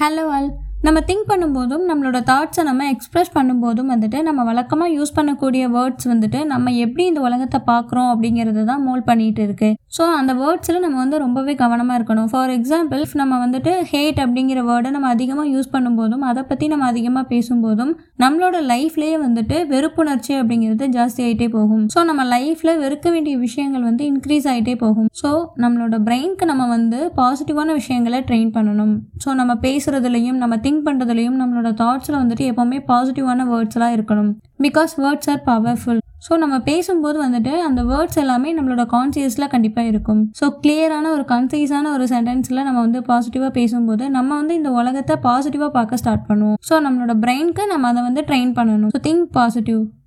Hello ആൾ நம்ம think பண்ணும்போதும் நம்மளோட தாட்ஸை நம்ம எக்ஸ்ப்ரெஸ் பண்ணும்போதும் வந்துட்டு நம்ம வழக்கமாக யூஸ் பண்ணக்கூடிய வேர்ட்ஸ் வந்துட்டு நம்ம எப்படி இந்த உலகத்தை பார்க்குறோம் அப்படிங்கிறது தான் மோல் பண்ணிட்டு இருக்கு. ஸோ அந்த வேர்ட்ஸில் நம்ம வந்து ரொம்பவே கவனமாக இருக்கணும். ஃபார் எக்ஸாம்பிள் நம்ம வந்துட்டு ஹேட் அப்படிங்கிற வேர்டை நம்ம அதிகமாக யூஸ் பண்ணும்போதும் அதை பற்றி நம்ம அதிகமாக பேசும்போதும் நம்மளோட லைஃப்லேயே வந்துட்டு வெறுப்புணர்ச்சி அப்படிங்கிறது ஜாஸ்தி ஆகிட்டே போகும். ஸோ நம்ம லைஃப்பில் வெறுக்க வேண்டிய விஷயங்கள் வந்து இன்க்ரீஸ் ஆகிட்டே போகும். ஸோ நம்மளோட பிரெயின்க்கு நம்ம வந்து பாசிட்டிவான விஷயங்களை ட்ரெயின் பண்ணணும். ஸோ நம்ம பேசுகிறதுலையும் நம்ம திங்க் பண்ணுறதுலையும் நம்மளோட தாட்ஸில் வந்துட்டு எப்போவுமே பாசிட்டிவான வேர்ட்ஸ்லாம் இருக்கணும். Because words are powerful so நம்ம பேசும்போது வந்துட்டு அந்த வேர்ட்ஸ் எல்லாமே நம்மளோட கான்சியஸில் கண்டிப்பாக இருக்கும். ஸோ கிளியரான ஒரு கன்சைஸான ஒரு சென்டென்ஸில் நம்ம வந்து பாசிட்டிவாக பேசும்போது நம்ம வந்து இந்த உலகத்தை பாசிட்டிவாக பார்க்க ஸ்டார்ட் பண்ணுவோம். ஸோ நம்மளோட பிரெயின்க்கு நம்ம அதை வந்து ட்ரெயின் பண்ணணும். So think positive